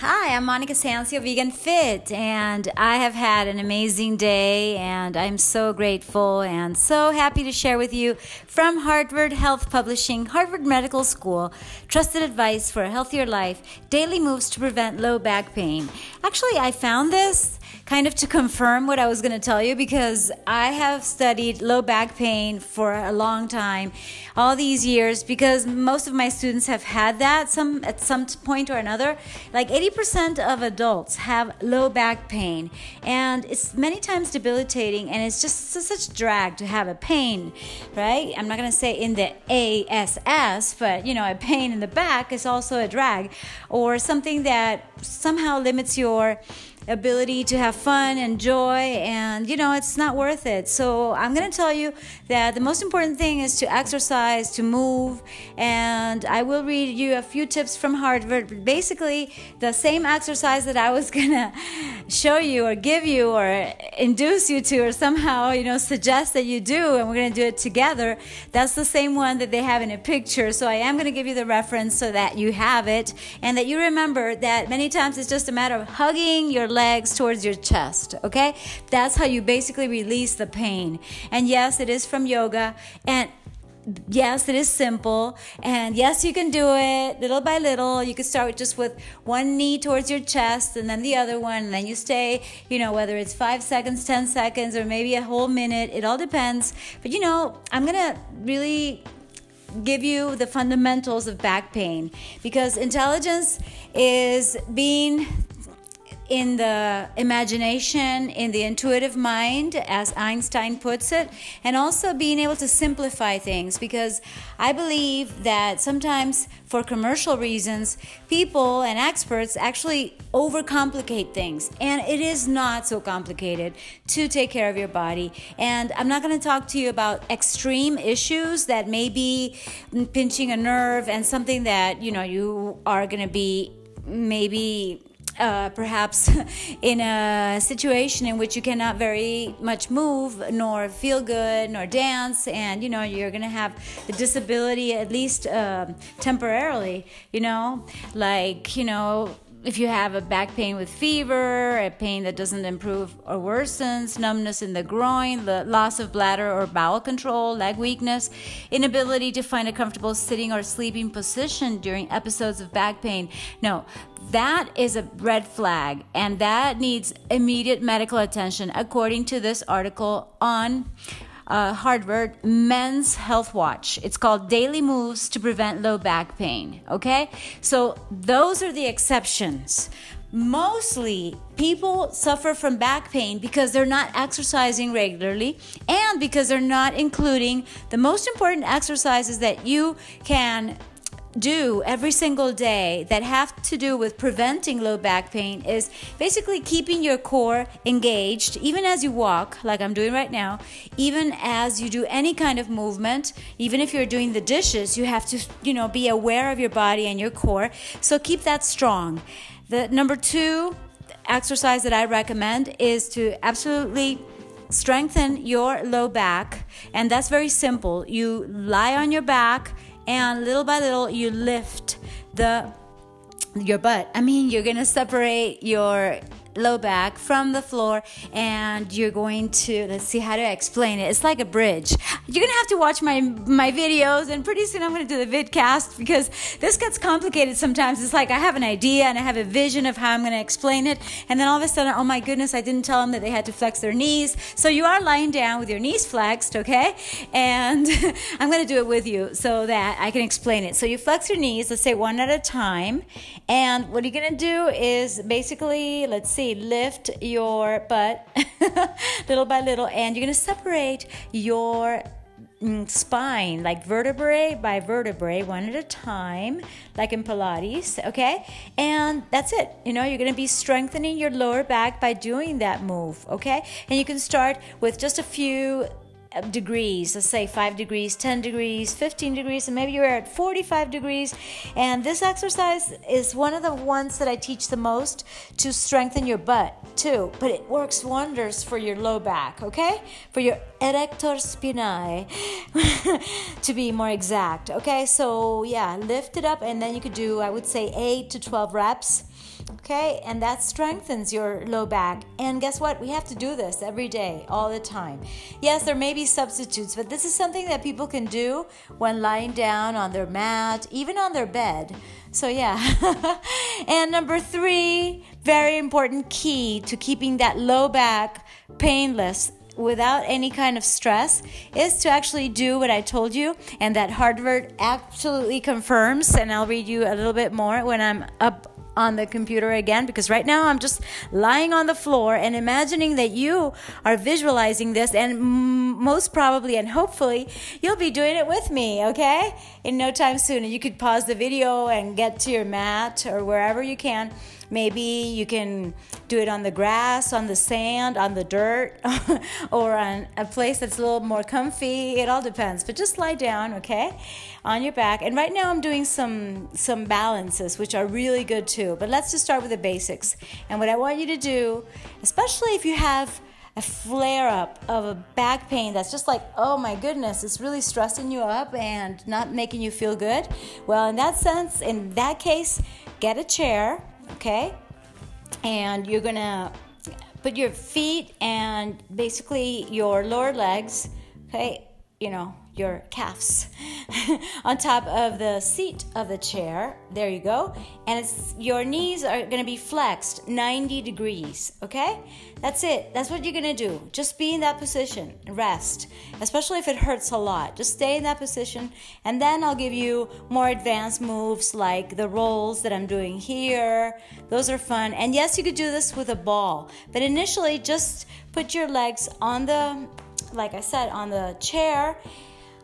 Hi, I'm Monica Sancio, Vegan Fit, and I have had an amazing day, and I'm so grateful and so happy to share with you from Harvard Health Publishing, Harvard Medical School, trusted advice for a healthier life, daily moves to prevent low back pain. Actually, I found this kind of to confirm what I was going to tell you because I have studied low back pain for a long time, all these years, because most of my students have had that some at some point or another. Like 80% of adults have low back pain, and it's many times debilitating, and it's just such drag to have a pain, right? I'm not going to say in the ASS, but you know, a pain in the back is also a drag, or something that somehow limits your ability to have fun and joy and you know it's not worth it. So i'm to tell you that the most important thing is to exercise to move and i will read you a few tips from harvard. Basically the same exercise that i was to show you or give you or induce you to or somehow you know suggest that you do and we're to do it together that's the same one that they have in a picture. So i am to give you the reference so that you have it and that you remember that many times it's just a matter of hugging your legs towards your chest, okay? That's how you basically release the pain. And yes, it is from yoga. And yes, it is simple. And yes, you can do it little by little. You can start just with one knee towards your chest and then the other one. And then you stay, you know, whether it's five seconds, 10 seconds, or maybe a whole minute. It all depends. But, you know, I'm going to really give you the fundamentals of back pain because intelligence is being in the imagination, in the intuitive mind, as Einstein puts it, and also being able to simplify things because I believe that sometimes for commercial reasons, people and experts actually overcomplicate things, and it is not so complicated to take care of your body. And I'm not going to talk to you about extreme issues that may be pinching a nerve and something that you know you are going to be maybe uh, perhaps in a situation in which you cannot very much move nor feel good nor dance and you know you're gonna have a disability at least uh, temporarily you know? Like you know if you have a back pain with fever, a pain that doesn't improve or worsens, numbness in the groin, the loss of bladder or bowel control, leg weakness, inability to find a comfortable sitting or sleeping position during episodes of back pain. No, that is a red flag and that needs immediate medical attention according to this article on uh, Harvard Men's Health Watch. It's called Daily Moves to Prevent Low Back Pain. Okay? So those are the exceptions. Mostly people suffer from back pain because they're not exercising regularly and because they're not including the most important exercises that you can do every single day that have to do with preventing low back pain is basically keeping your core engaged even as you walk like I'm doing right now even as you do any kind of movement even if you're doing the dishes you have to you know be aware of your body and your core. So keep that strong. The number 2 exercise that I recommend is to absolutely strengthen your low back and that's very simple. You lie on your back and little by little you lift the your butt. I mean, you're gonna separate your low back from the floor and you're going to let's see how to explain it. It's like a bridge. You're gonna have to watch my my videos and pretty soon i'm gonna do the vidcast because this gets complicated sometimes. It's like i have an idea and i have a vision of how i'm gonna explain it and then all of a sudden oh my goodness i didn't tell them that they had to flex their knees. So you are lying down with your knees flexed okay? And i'm gonna do it with you so that i can explain it. So you flex your knees let's say one at a time and what you're gonna do is basically let's see lift your butt little by little, and you're gonna separate your mm, spine like vertebrae by vertebrae one at a time like in pilates okay? And that's it. You know you're to be strengthening your lower back by doing that move okay? And you can start with just a few Uh, degrees, let's say 5 degrees, 10 degrees, 15 degrees, and maybe you're at 45 degrees. And this exercise is one of the ones that I teach the most to strengthen your butt too, but it works wonders for your low back, okay? For your erector spinae to be more exact. Okay, so yeah, lift it up and then you could do, I would say, 8 to 12 reps. Okay, and that strengthens your low back. And guess what? We have to do this every day, all the time. Yes, there may be substitutes, but this is something that people can do when lying down on their mat, even on their bed. So, yeah. and number three, very important key to keeping that low back painless without any kind of stress is to actually do what I told you, and that Harvard absolutely confirms. And I'll read you a little bit more when I'm up on the computer again because right now I'm just lying on the floor and imagining that you are visualizing this and most probably and hopefully you'll be doing it with me, okay? In no time soon. You could pause the video and get to your mat or wherever you can Maybe you can do it on the grass, on the sand, on the dirt, or on a place that's a little more comfy. It all depends. But just lie down, okay, on your back. And right now I'm doing some some balances, which are really good too. But let's just start with the basics. And what I want you to do, especially if you have a flare up of a back pain that's just like, oh my goodness, it's really stressing you up and not making you feel good. Well, in that sense, in that case, get a chair okay? And you're gonna put your feet and basically your lower legs, okay, you know, your calves on top of the seat of the chair. There you go. And your knees are going to be flexed 90 degrees, okay? That's it. That's what you're going to do. Just be in that position. Rest, especially if it hurts a lot. Just stay in that position and then I'll give you more advanced moves like the rolls that I'm doing here. Those are fun. And yes, you could do this with a ball. But initially just put your legs on the like I said on the chair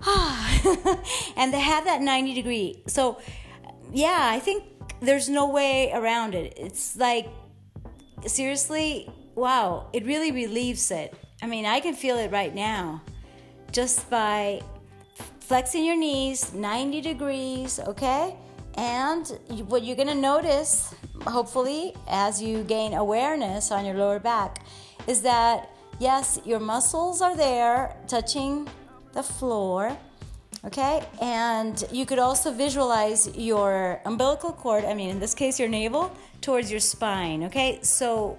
and they have that 90 degree. So, yeah, I think there's no way around it. It's like, seriously, wow, it really relieves it. I mean, I can feel it right now just by flexing your knees 90 degrees, okay? And what you're gonna notice, hopefully, as you gain awareness on your lower back, is that yes, your muscles are there touching the floor. Okay, and you could also visualize your umbilical cord, I mean, in this case, your navel, towards your spine. Okay, so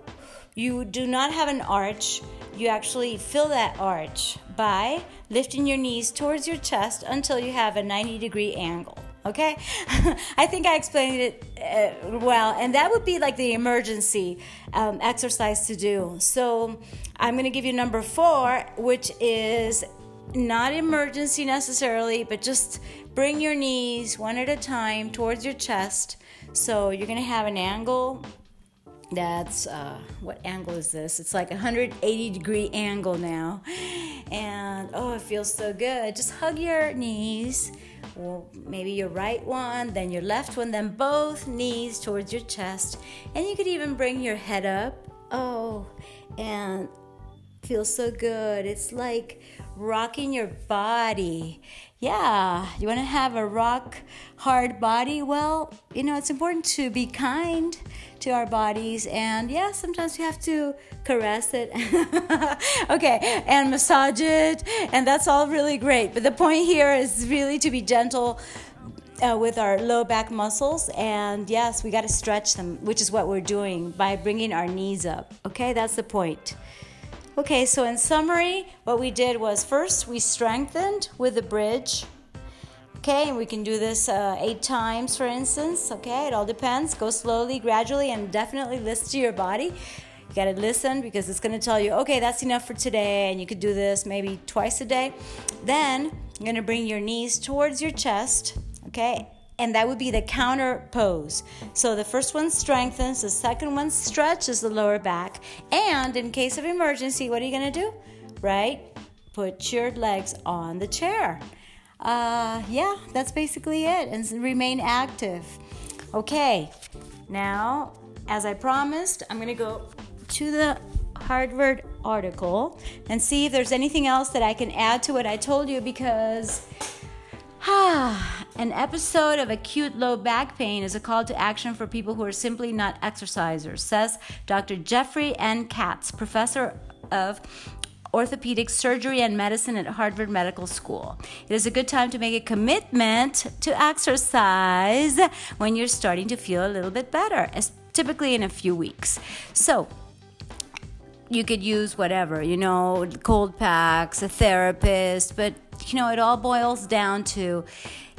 you do not have an arch, you actually fill that arch by lifting your knees towards your chest until you have a 90 degree angle. Okay, I think I explained it uh, well, and that would be like the emergency um, exercise to do. So, I'm to give you number four, which is not emergency necessarily, but just bring your knees one at a time towards your chest. So you're gonna have an angle that's uh, what angle is this? It's like a 180 degree angle now, and oh, it feels so good. Just hug your knees. Well, maybe your right one, then your left one, then both knees towards your chest, and you could even bring your head up. Oh, and feels so good. It's like rocking your body. Yeah, you want to have a rock hard body? Well, you know, it's important to be kind to our bodies, and yeah, sometimes we have to caress it, okay, and massage it, and that's all really great. But the point here is really to be gentle. Uh, with our low back muscles, and yes, we got to stretch them, which is what we're doing by bringing our knees up. Okay, that's the point. Okay, so in summary, what we did was first we strengthened with the bridge. Okay, and we can do this uh, eight times, for instance. Okay, it all depends. Go slowly, gradually, and definitely listen to your body. You gotta listen because it's gonna tell you, okay, that's enough for today, and you could do this maybe twice a day. Then you're gonna bring your knees towards your chest. Okay, and that would be the counter pose. So the first one strengthens, the second one stretches the lower back, and in case of emergency, what are you to do? Right? Put your legs on the chair. Uh, yeah, that's basically it, and remain active. Okay, now, as I promised, I'm to go to the Harvard article and see if there's anything else that I can add to what I told you because An episode of acute low back pain is a call to action for people who are simply not exercisers, says Dr. Jeffrey N. Katz, professor of orthopedic surgery and medicine at Harvard Medical School. It is a good time to make a commitment to exercise when you're starting to feel a little bit better, typically in a few weeks. So, you could use whatever, you know, cold packs, a therapist, but you know, it all boils down to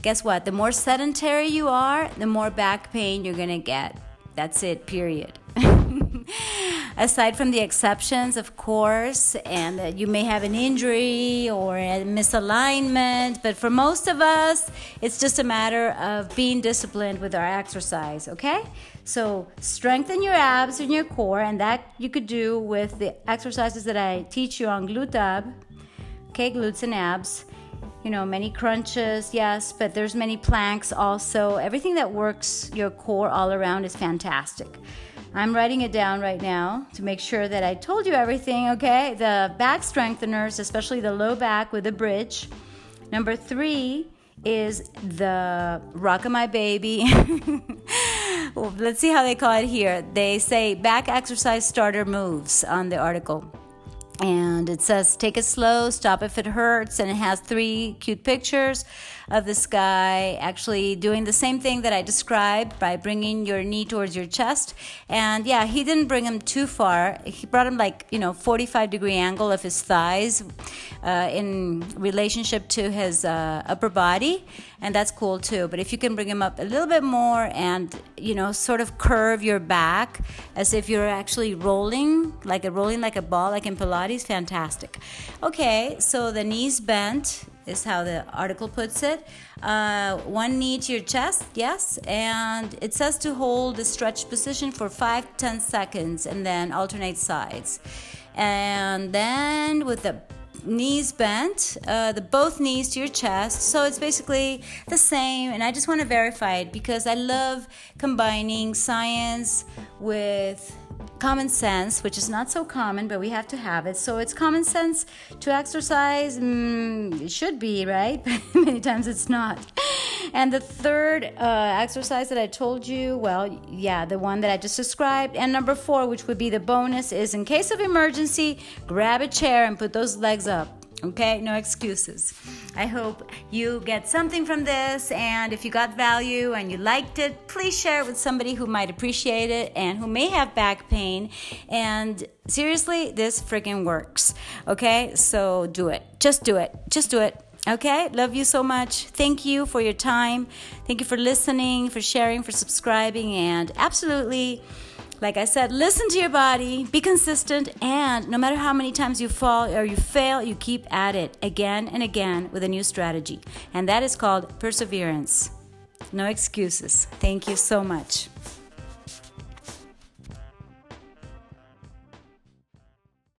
guess what? The more sedentary you are, the more back pain you're to get. That's it, period. Aside from the exceptions, of course, and you may have an injury or a misalignment, but for most of us, it's just a matter of being disciplined with our exercise, okay? So, strengthen your abs and your core, and that you could do with the exercises that I teach you on GluteUp, okay, glutes and abs you know many crunches yes but there's many planks also. Everything that works your core all around is fantastic. I'm writing it down right now to make sure that i told you everything okay? The back strengtheners especially the low back with the bridge. Number three is the rock of my baby. Well, let's see how they call it here. They say back exercise starter moves on the article and it says take it slow stop if it hurts. And it has three cute pictures of this guy actually doing the same thing that i described by bringing your knee towards your chest. And yeah he didn't bring him too far. He brought him like you know 45 degree angle of his thighs uh, in relationship to his uh, upper body. And that's cool too. But if you can bring him up a little bit more and you know sort of curve your back as if you're actually rolling like a rolling like a ball like in pilates fantastic okay so the knees bent is how the article puts it. Uh, one knee to your chest, yes, and it says to hold the stretch position for five ten seconds and then alternate sides. And then with the knees bent, uh, the both knees to your chest. So it's basically the same. And I just want to verify it because I love combining science with common sense, which is not so common, but we have to have it. So it's common sense to exercise. Mm, it should be, right? Many times it's not. And the third uh, exercise that I told you, well, yeah, the one that I just described. And number four, which would be the bonus, is in case of emergency, grab a chair and put those legs up. Okay, no excuses. I hope you get something from this, and if you got value and you liked it, please share it with somebody who might appreciate it and who may have back pain. And seriously, this freaking works. Okay, so do it. Just do it. Just do it. Okay, love you so much. Thank you for your time. Thank you for listening, for sharing, for subscribing, and absolutely. Like I said, listen to your body, be consistent, and no matter how many times you fall or you fail, you keep at it again and again with a new strategy. And that is called perseverance. No excuses. Thank you so much.